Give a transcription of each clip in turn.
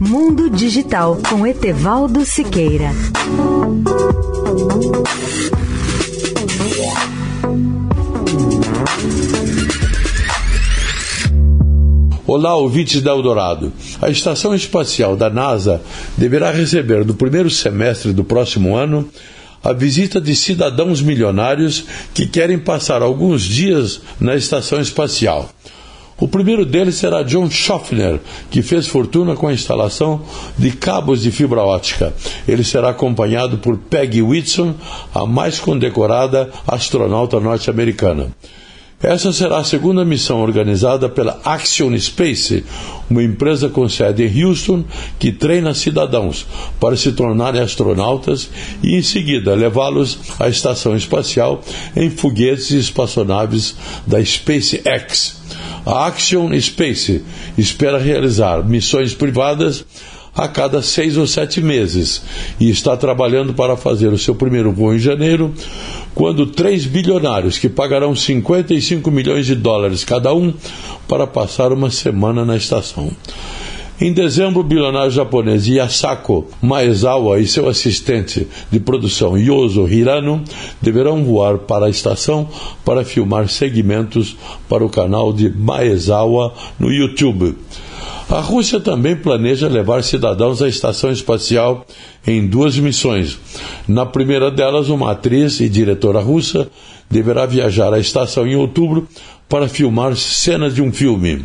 Mundo Digital com Etevaldo Siqueira. Olá, ouvintes da Eldorado. A estação espacial da NASA deverá receber no primeiro semestre do próximo ano a visita de cidadãos milionários que querem passar alguns dias na estação espacial. O primeiro deles será John Schaffner, que fez fortuna com a instalação de cabos de fibra ótica. Ele será acompanhado por Peggy Whitson, a mais condecorada astronauta norte-americana. Essa será a segunda missão organizada pela Action Space, uma empresa com sede em Houston que treina cidadãos para se tornarem astronautas e, em seguida, levá-los à estação espacial em foguetes e espaçonaves da SpaceX. A Action Space espera realizar missões privadas a cada seis ou sete meses e está trabalhando para fazer o seu primeiro voo em janeiro, quando três bilionários que pagarão 55 milhões de dólares cada um para passar uma semana na estação. Em dezembro, o bilionário japonês Yasako Maezawa e seu assistente de produção Yoso Hirano deverão voar para a estação para filmar segmentos para o canal de Maezawa no YouTube. A Rússia também planeja levar cidadãos à estação espacial em duas missões. Na primeira delas, uma atriz e diretora russa deverá viajar à estação em outubro para filmar cenas de um filme.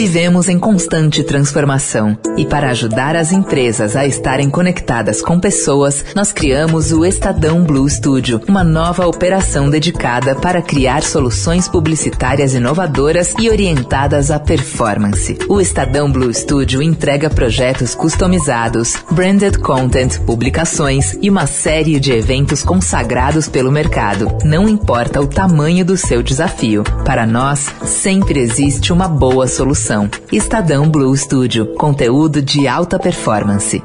Vivemos em constante transformação e para ajudar as empresas a estarem conectadas com pessoas, nós criamos o Estadão Blue Studio, uma nova operação dedicada para criar soluções publicitárias inovadoras e orientadas à performance. O Estadão Blue Studio entrega projetos customizados, branded content, publicações e uma série de eventos consagrados pelo mercado. Não importa o tamanho do seu desafio, para nós sempre existe uma boa solução. Estadão Blue Studio, conteúdo de alta performance.